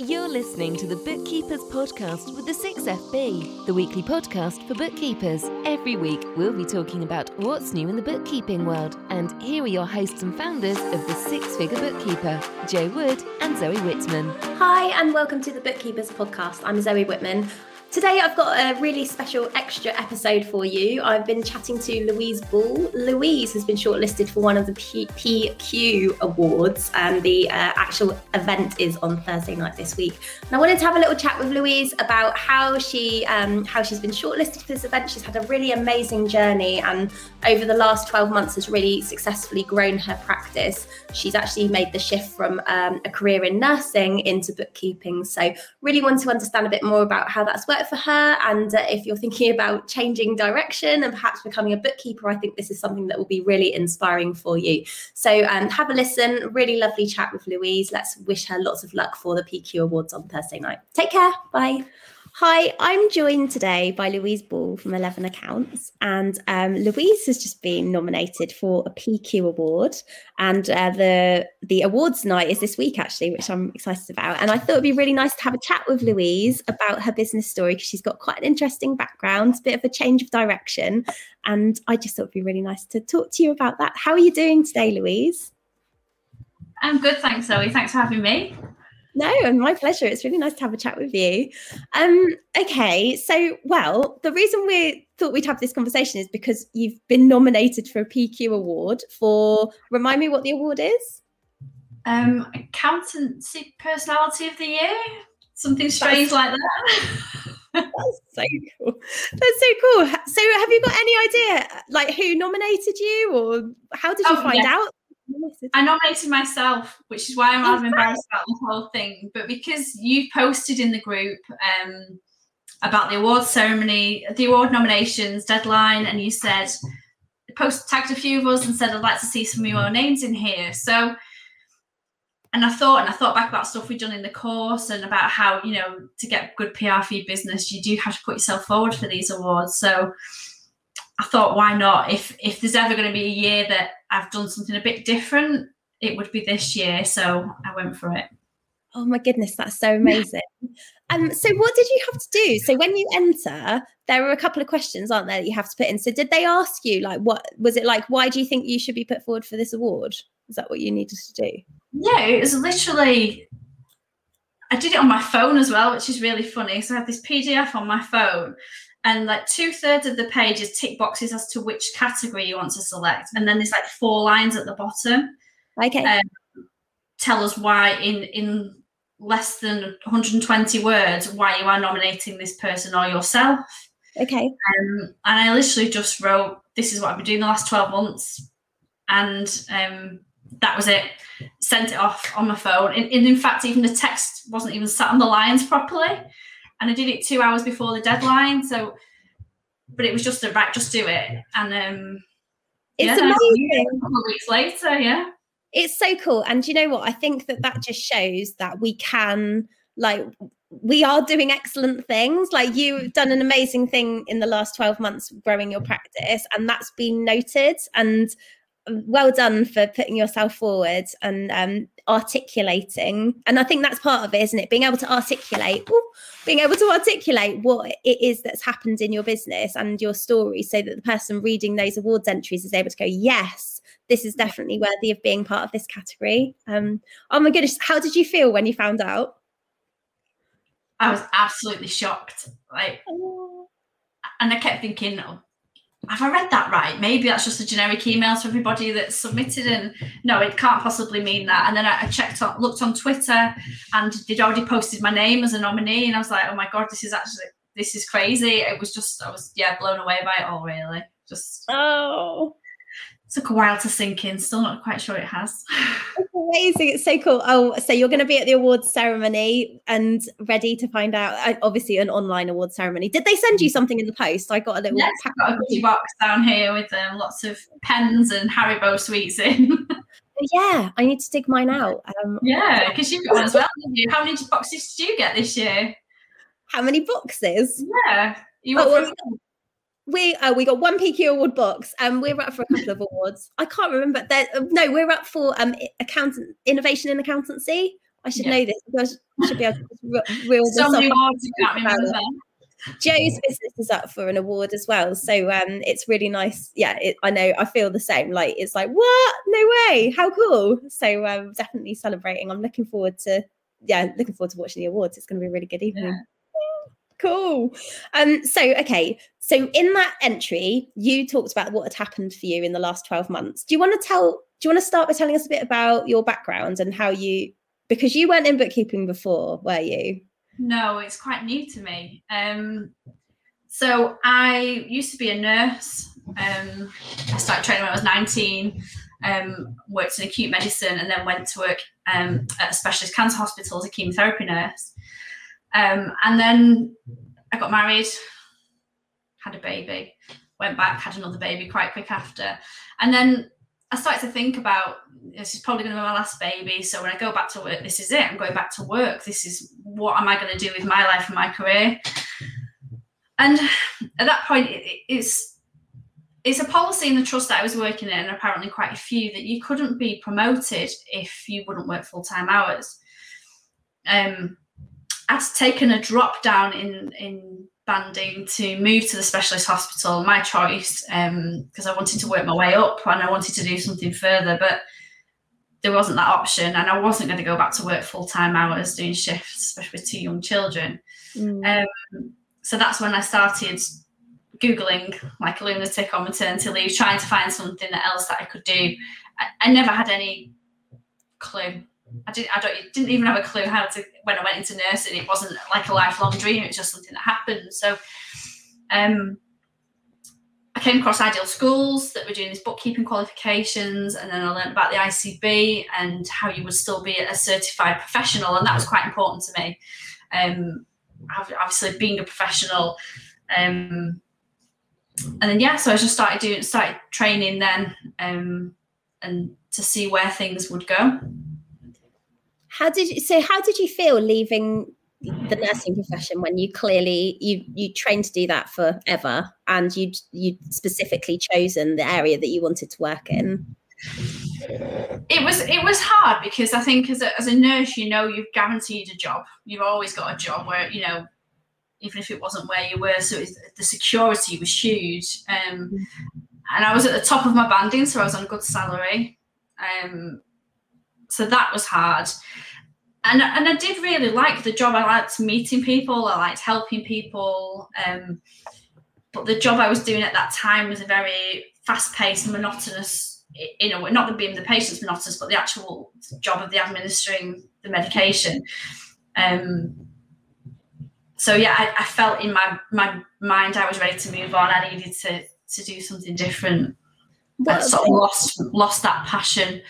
You're listening to the Bookkeepers Podcast with the 6FB, the weekly podcast for bookkeepers. Every week, we'll be talking about what's new in the bookkeeping world. And here are your hosts and founders of the Six Figure Bookkeeper, Jo Wood and Zoe Whitman. Hi, and welcome to the Bookkeepers Podcast. I'm Zoe Whitman. Today, I've got a really special extra episode for you. I've been chatting to Louise Ball. Louise has been shortlisted for one of the PQ Awards, and the uh, actual event is on Thursday night this week. And I wanted to have a little chat with Louise about how she um, how she's been shortlisted for this event. She's had a really amazing journey, and over the last 12 months has really successfully grown her practice. She's actually made the shift from um, a career in nursing into bookkeeping. So, really want to understand a bit more about how that's worked for her. And uh, if you're thinking about changing direction and perhaps becoming a bookkeeper, I think this is something that will be really inspiring for you. So um, have a listen. Really lovely chat with Louise. Let's wish her lots of luck for the PQ Awards on Thursday night. Take care. Bye. Hi, I'm joined today by Louise Ball from 11 Accounts. And um, Louise has just been nominated for a PQ award. And uh, the, the awards night is this week, actually, which I'm excited about. And I thought it'd be really nice to have a chat with Louise about her business story because she's got quite an interesting background, a bit of a change of direction. And I just thought it'd be really nice to talk to you about that. How are you doing today, Louise? I'm good, thanks, Zoe. Thanks for having me. No, and my pleasure. It's really nice to have a chat with you. Um, okay, so well, the reason we thought we'd have this conversation is because you've been nominated for a PQ award for remind me what the award is. Um, accountancy personality of the year, something strange like that. That's so cool. That's so cool. So, have you got any idea, like, who nominated you, or how did you oh, find yeah. out? I nominated myself, which is why I'm rather embarrassed about the whole thing. But because you posted in the group um, about the award ceremony, the award nominations deadline, and you said post tagged a few of us and said I'd like to see some of your names in here. So and I thought and I thought back about stuff we'd done in the course and about how, you know, to get good PR for your business, you do have to put yourself forward for these awards. So I thought, why not? If if there's ever going to be a year that I've done something a bit different, it would be this year. So I went for it. Oh my goodness, that's so amazing. um, so what did you have to do? So when you enter, there are a couple of questions, aren't there, that you have to put in. So did they ask you like what was it like? Why do you think you should be put forward for this award? Is that what you needed to do? Yeah, it was literally I did it on my phone as well, which is really funny. So I had this PDF on my phone and like two thirds of the page is tick boxes as to which category you want to select, and then there's like four lines at the bottom. Okay. Um, tell us why in in less than 120 words why you are nominating this person or yourself. Okay. Um, and I literally just wrote, "This is what I've been doing the last 12 months," and um, that was it. Sent it off on my phone, and, and in fact, even the text wasn't even sat on the lines properly and I did it two hours before the deadline. So, but it was just a right, just do it, and um, it's yeah, amazing. A couple of weeks later, yeah, it's so cool. And you know what? I think that that just shows that we can like we are doing excellent things. Like you've done an amazing thing in the last 12 months growing your practice, and that's been noted. And well done for putting yourself forward and um, articulating. And I think that's part of it, isn't it? Being able to articulate, ooh, being able to articulate what it is that's happened in your business and your story so that the person reading those awards entries is able to go, yes, this is definitely worthy of being part of this category. Um, oh my goodness, how did you feel when you found out? I was absolutely shocked. Like, oh. and I kept thinking, oh, have I read that right? Maybe that's just a generic email to everybody that's submitted, and no, it can't possibly mean that. And then I, checked on, looked on Twitter, and they'd already posted my name as a nominee, and I was like, oh my god, this is actually this is crazy. It was just I was yeah blown away by it all, really. Just oh, took a while to sink in. Still not quite sure it has. It's amazing. It's so cool. Oh, so you're going to be at the awards ceremony and ready to find out. Uh, obviously, an online awards ceremony. Did they send you something in the post? I got a little. Yes, got a goodie box down here with um, lots of pens and Haribo sweets in. yeah, I need to dig mine out. Um, yeah, because you got one as well. How many boxes did you get this year? How many boxes? Yeah, you oh, well, we uh, we got one PQ award box, and we're up for a couple of awards. I can't remember. There, uh, no, we're up for um accountant innovation in accountancy. I should yeah. know this. I should be able to reel so many awards you can't remember. Jo's business is up for an award as well, so um, it's really nice. Yeah, it, I know. I feel the same. Like it's like what? No way! How cool! So um, definitely celebrating. I'm looking forward to yeah, looking forward to watching the awards. It's going to be a really good evening. Yeah cool. Um, so okay, so in that entry, you talked about what had happened for you in the last 12 months. Do you want to tell do you want to start by telling us a bit about your background and how you because you weren't in bookkeeping before, were you? No, it's quite new to me. Um, so I used to be a nurse. Um, I started training when I was 19, um, worked in acute medicine, and then went to work um, at a specialist cancer hospital as a chemotherapy nurse. Um, and then I got married, had a baby, went back, had another baby quite quick after. And then I started to think about this is probably going to be my last baby. So when I go back to work, this is it. I'm going back to work. This is what am I going to do with my life and my career? And at that point, it, it's it's a policy in the trust that I was working in, and apparently quite a few, that you couldn't be promoted if you wouldn't work full time hours. Um, I'd taken a drop down in in banding to move to the specialist hospital, my choice, because um, I wanted to work my way up and I wanted to do something further, but there wasn't that option, and I wasn't going to go back to work full time hours doing shifts, especially with two young children. Mm. Um, so that's when I started googling like a lunatic on maternity leave, trying to find something else that I could do. I, I never had any clue I didn't, I don't, didn't even have a clue how to, when I went into nursing, it wasn't like a lifelong dream. It was just something that happened. So, um, I came across Ideal Schools that were doing these bookkeeping qualifications, and then I learned about the ICB and how you would still be a certified professional, and that was quite important to me. Um, obviously, being a professional, um, and then yeah, so I just started doing, started training then, um, and to see where things would go. How did you so how did you feel leaving the nursing profession when you clearly you you trained to do that forever and you you specifically chosen the area that you wanted to work in? It was it was hard because I think as a, as a nurse, you know, you've guaranteed a job. You've always got a job where you know, even if it wasn't where you were, so the security was huge. Um, and I was at the top of my banding, so I was on a good salary. Um, so that was hard and and I did really like the job. I liked meeting people. I liked helping people. Um, but the job I was doing at that time was a very fast-paced, monotonous. You know, not the being the patient's monotonous, but the actual job of the administering the medication. Um, so yeah, I, I, felt in my my mind I was ready to move on. I needed to to do something different. I sort of lost lost that passion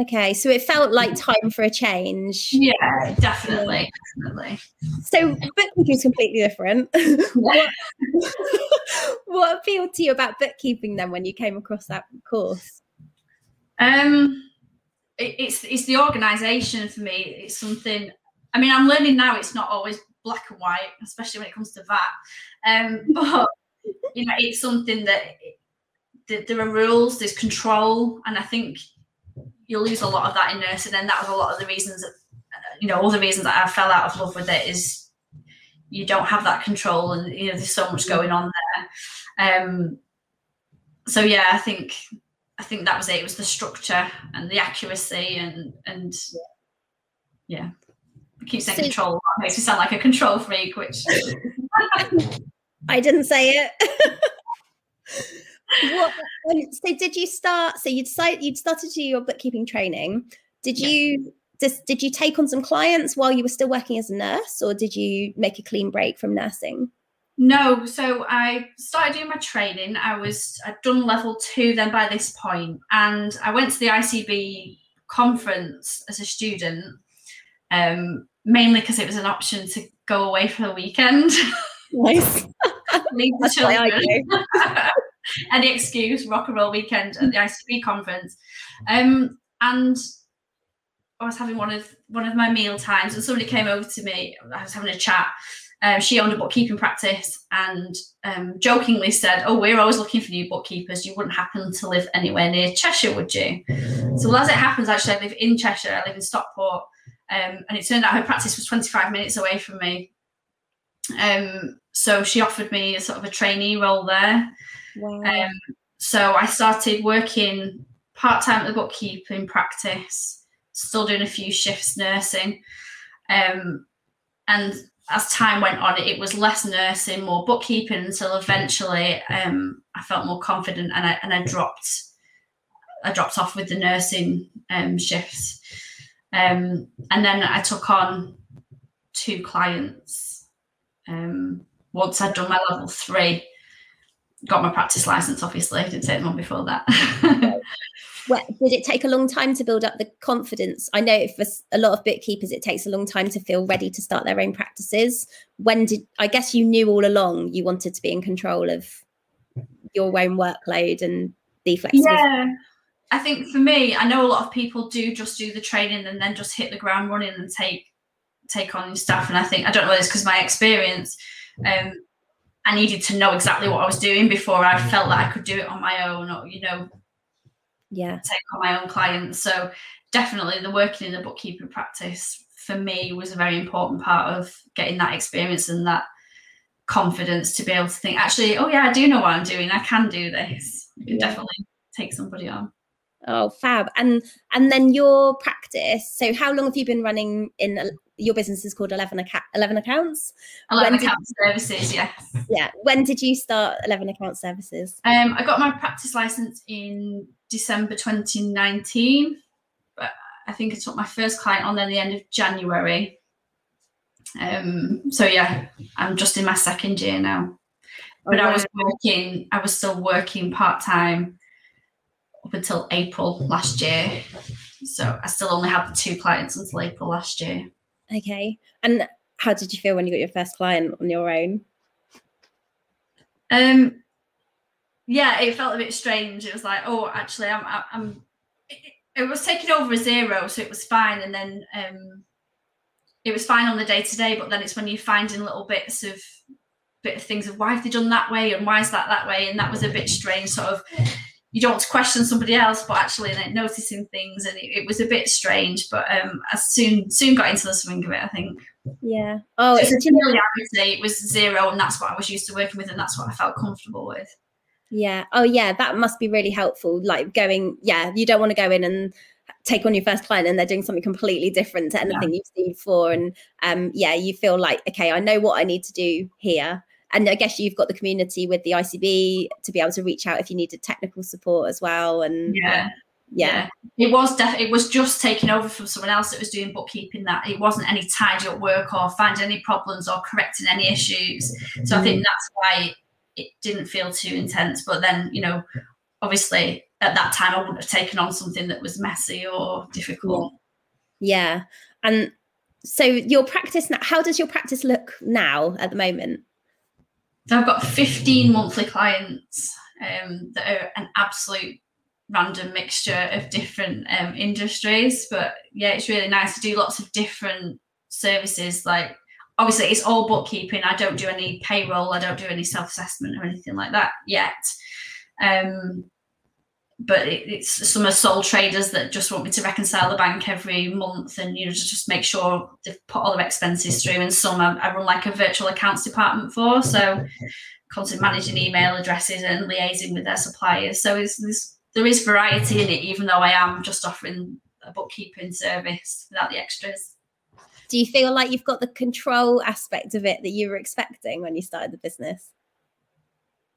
Okay, so it felt like time for a change. Yeah, definitely, definitely. So bookkeeping is completely different. what, what appealed to you about bookkeeping then when you came across that course? Um, it, it's it's the organisation for me. It's something. I mean, I'm learning now. It's not always black and white, especially when it comes to that. Um, but you know, it's something that, that there are rules, there's control, and I think you lose a lot of that in nursing, and that was a lot of the reasons that you know all the reasons that I fell out of love with it is you don't have that control, and you know there's so much going on there. Um, so yeah, I think I think that was it. It was the structure and the accuracy, and and yeah, I keep saying so, control. It makes me sound like a control freak, which I didn't say it. what, so did you start? So you decided you'd started to do your bookkeeping training. Did yeah. you just did you take on some clients while you were still working as a nurse, or did you make a clean break from nursing? No, so I started doing my training. I was I'd done level two then by this point, and I went to the ICB conference as a student, um, mainly because it was an option to go away for the weekend. Nice. Leave the children. any excuse, rock and roll weekend at the ICB conference. Um, and I was having one of one of my meal times, and somebody came over to me. I was having a chat. Um, she owned a bookkeeping practice and um, jokingly said, "Oh, we're always looking for new bookkeepers. You wouldn't happen to live anywhere near Cheshire, would you?" So, well, as it happens, actually, I live in Cheshire. I live in Stockport, Um, and it turned out her practice was 25 minutes away from me. Um, so she offered me a sort of a trainee role there. Wow. Um, so I started working part time at the bookkeeping practice, still doing a few shifts nursing. Um, and as time went on, it was less nursing, more bookkeeping until eventually um, I felt more confident and I, and I dropped I dropped off with the nursing um, shifts. Um, and then I took on two clients um, once I'd done my level three. Got my practice license, obviously. I didn't take them on before that. well, did it take a long time to build up the confidence? I know for a lot of bookkeepers, it takes a long time to feel ready to start their own practices. When did I guess you knew all along you wanted to be in control of your own workload and the flexibility? Yeah, I think for me, I know a lot of people do just do the training and then just hit the ground running and take take on staff. And I think I don't know whether it's because my experience. Um, I needed to know exactly what I was doing before I mm-hmm. felt that I could do it on my own, or you know, yeah, take on my own clients. So definitely, the working in the bookkeeping practice for me was a very important part of getting that experience and that confidence to be able to think, actually, oh yeah, I do know what I'm doing. I can do this. I can yeah. definitely take somebody on. Oh, fab! And and then your practice. So, how long have you been running in your business? Is called Eleven Eleven Accounts. Eleven Account Services. Yes. Yeah. When did you start Eleven Account Services? Um, I got my practice license in December 2019, but I think I took my first client on then the end of January. Um, so yeah, I'm just in my second year now. But oh, wow. I was working. I was still working part time up until April last year. So I still only had the two clients until April last year. Okay. And how did you feel when you got your first client on your own? Um, yeah, it felt a bit strange. It was like, oh, actually, I'm, I'm. It, it was taking over a Xero, so it was fine, and then um, it was fine on the day to day. But then it's when you're finding little bits of bit of things of why have they done that way and why is that that way, and that was a bit strange. Sort of you don't want to question somebody else, but actually noticing things, and it, it, was a bit strange. But um, I soon soon got into the swing of it. I think. Yeah. Oh, it's a familiarity. It was Xero, and that's what I was used to working with, and that's what I felt comfortable with. Yeah. Oh, yeah. That must be really helpful. Like going, yeah, you don't want to go in and take on your first client and they're doing something completely different to anything yeah. you've seen before. And um, yeah, you feel like, okay, I know what I need to do here and I guess you've got the community with the ICB to be able to reach out if you needed technical support as well. And yeah. Yeah. yeah. It was def- it was just taking over from someone else that was doing bookkeeping that it wasn't any tidy up work or finding any problems or correcting any issues. So I think mm. that's why it didn't feel too intense. But then, you know, obviously at that time I wouldn't have taken on something that was messy or difficult. Yeah. And so your practice now, how does your practice look now at the moment? So I've got 15 monthly clients um, that are an absolute random mixture of different um, industries. But yeah, it's really nice to do lots of different services. Like obviously, it's all bookkeeping. I don't do any payroll. I don't do any self assessment or anything like that yet. Um, but it, it's some of sole traders that just want me to reconcile the bank every month and you know just, just make sure they've put all their expenses through and some I, I run like a virtual accounts department for. So constantly managing email addresses and liaising with their suppliers. So it's, there's, there is variety in it even though I am just offering a bookkeeping service without the extras. Do you feel like you've got the control aspect of it that you were expecting when you started the business?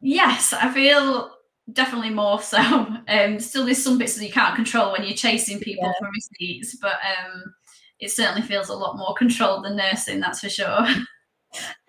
Yes I feel definitely more so. Um, still, there's some bits that you can't control when you're chasing people yeah. for receipts, but um, it certainly feels a lot more controlled than nursing, that's for sure.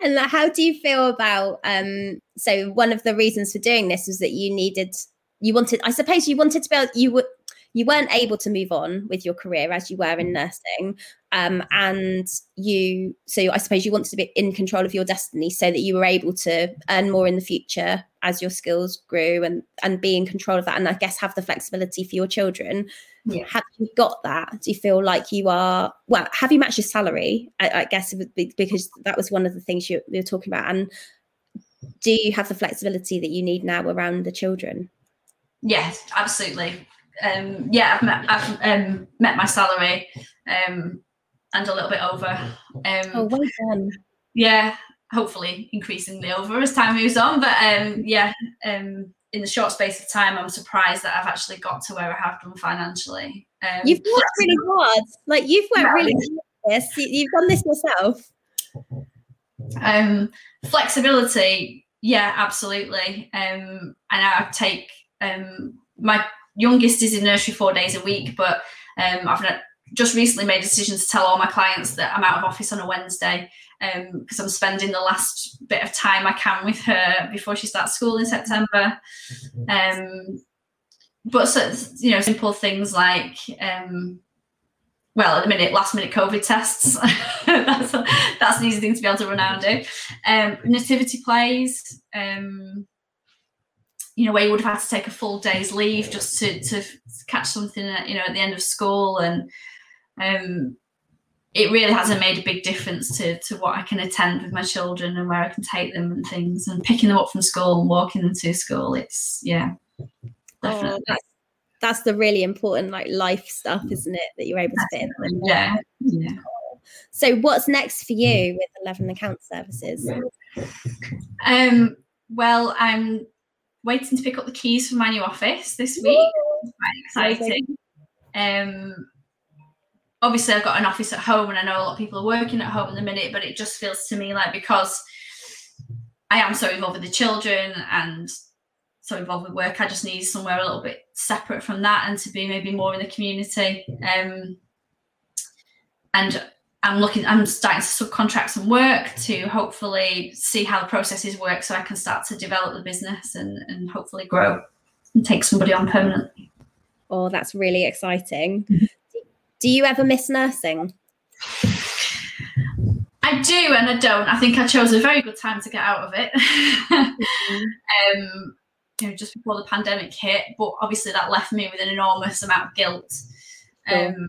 And how do you feel about? Um, so one of the reasons for doing this was that you needed, you wanted, I suppose, you wanted to be, able, you were you weren't able to move on with your career as you were in nursing um, and you so i suppose you wanted to be in control of your destiny so that you were able to earn more in the future as your skills grew and and be in control of that and i guess have the flexibility for your children. Yeah. have you got that? Do you feel like you are well have you matched your salary? I, I guess because that was one of the things you, you were talking about and do you have the flexibility that you need now around the children? Yes absolutely um, yeah, I've met, I've um, met my salary. Um, and a little bit over. Um, oh, well done. Yeah, hopefully increasingly over as time moves on. But um, yeah, um, in the short space of time, I'm surprised that I've actually got to where I have done financially. Um, you've worked really hard. Like you've worked really hard. This you've done this yourself. Um, flexibility, yeah, absolutely. Um, and I take um, my youngest is in nursery four days a week, but um, I've just recently made a decision to tell all my clients that I'm out of office on a Wednesday because um, I'm spending the last bit of time I can with her before she starts school in September. Um, but so, you know, simple things like, um, well, at the minute, last minute COVID tests. that's that's an easy thing to be able to run out and do. Um, nativity plays. Um, you know, where you would have had to take a full day's leave just to to catch something, at, you know, at the end of school, and um, it really hasn't made a big difference to to what I can attend with my children and where I can take them and things, and picking them up from school and walking them to school. It's yeah, oh, definitely. Oh, that's, that's the really important like life stuff, isn't it? That you're able to fit in. Yeah, yeah. So, what's next for you with Eleven Account Services? Um, well, I'm waiting to pick up the keys for my new office this week. quite exciting. Um, obviously, I've got an office at home, and I know a lot of people are working at home in the minute, but it just feels to me like because I am so involved with the children and so involved with work, I just need somewhere a little bit separate from that and to be maybe more in the community. Um, and I'm looking, I'm starting to subcontract some work to hopefully see how the processes work so I can start to develop the business and, and hopefully grow and take somebody on permanently. Oh, that's really exciting. Mm-hmm. Do you ever miss nursing? I do and I don't. I think I chose a very good time to get out of it. mm-hmm. um, you know, just before the pandemic hit, but obviously that left me with an enormous amount of guilt. Um,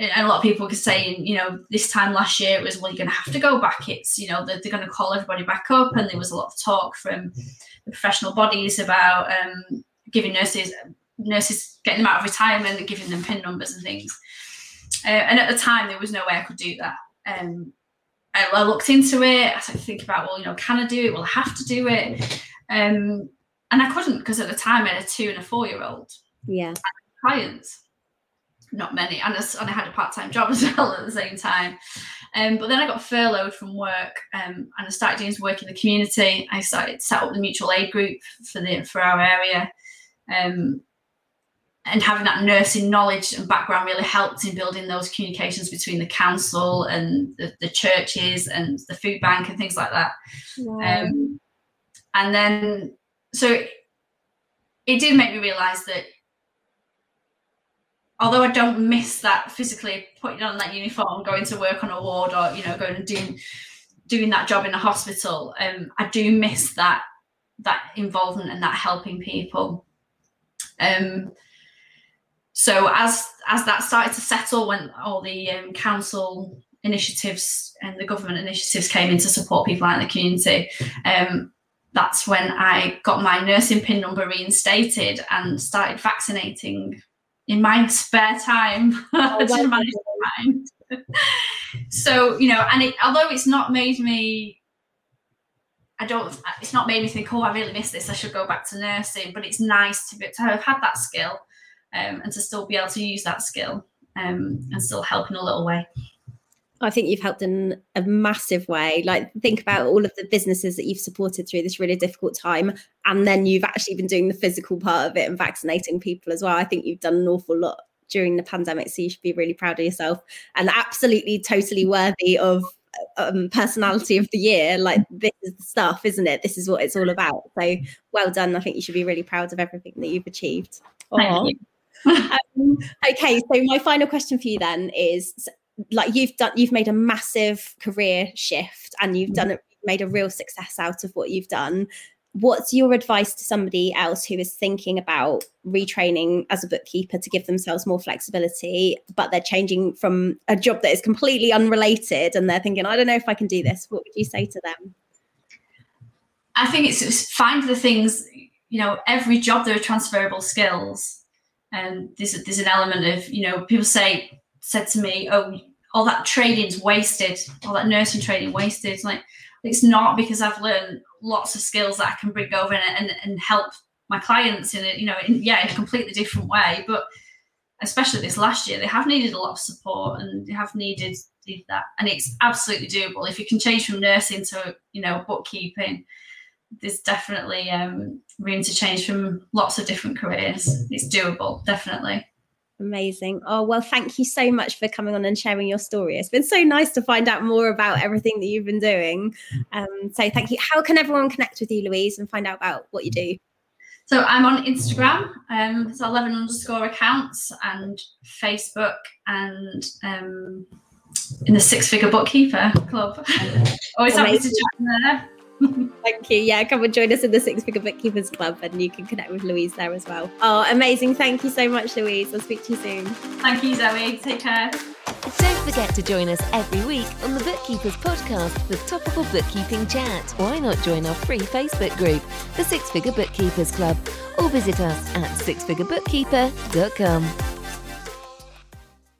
and a lot of people were saying, you know, this time last year it was, well, you're going to have to go back. It's, you know, they're, they're going to call everybody back up. And there was a lot of talk from the professional bodies about um, giving nurses, nurses getting them out of retirement and giving them PIN numbers and things. Uh, and at the time, there was no way I could do that. Um, I, I, looked into it. I started to think about, well, you know, can I do it? Will I have to do it? Um, and I couldn't because at the time I had a two and a four year old. Yeah. Clients not many, and I, and I had a part time job as well at the same time. Um, but then I got furloughed from work, um, and I started doing some work in the community. I started set up the mutual aid group for the for our area, um, and having that nursing knowledge and background really helped in building those communications between the council and the, the churches and the food bank and things like that. Wow. Um, and then, so it did make me realise that although I don't miss that physically putting on that uniform, going to work on a ward or you know going and doing doing that job in a hospital, um, I do miss that that involvement and that helping people. Um, so as as that started to settle, when all the um, council initiatives and the government initiatives came in to support people out in the community, um, that's when I got my nursing pin number reinstated and started vaccinating in my spare time. Oh, so you know, and it, although it's not made me, I don't, it's not made me think, oh, I really miss this. I should go back to nursing. But it's nice to be to have had that skill, um, and to still be able to use that skill, um, and still help in a little way. I think you've helped in a massive way. Like, think about all of the businesses that you've supported through this really difficult time. And then you've actually been doing the physical part of it and vaccinating people as well. I think you've done an awful lot during the pandemic. So you should be really proud of yourself and absolutely, totally worthy of um, personality of the year. Like, this is the stuff, isn't it? This is what it's all about. So, well done. I think you should be really proud of everything that you've achieved. Thank um, okay, so my final question for you then is like you've done you've made a massive career shift and you've done mm-hmm. it made a real success out of what you've done. What's your advice to somebody else who is thinking about retraining as a bookkeeper to give themselves more flexibility but they're changing from a job that is completely unrelated and they're thinking i don't know if i can do this. What would you say to them? I think it's find the things you know every job there are transferable skills. And there's, there's an element of you know people say said to me oh all that training's wasted, all that nursing training wasted. It's like it's not because I've learned lots of skills that I can bring over and, and, and help my clients in a you know in, yeah in a completely different way. But especially this last year, they have needed a lot of support and they have needed, that, and it's absolutely doable if you can change from nursing to you know bookkeeping. There's definitely um, room to change from lots of different careers. It's doable, definitely. Amazing. Oh, well, thank you so much for coming on and sharing your story. It's been so nice to find out more about everything that you've been doing. Um, so, thank you. How can everyone connect with you, Louise, and find out about what you do? So, I'm on Instagram. Um, there's 11 underscore accounts and Facebook and um, in the Six Figure Bookkeeper Club. Always happy to chat there. Thank you. Yeah, come and join us in the Six Figure Bookkeepers Club and you can connect with Louise there as well. Oh, amazing. Thank you so much, Louise. I'll speak to you soon. Thank you, Zoe. Take care. Don't forget to join us every week on the Bookkeepers Podcast with topical bookkeeping chat. Why not join our free Facebook group, the Six Figure Bookkeepers Club, or visit us at sixfigurebookkeeper.com.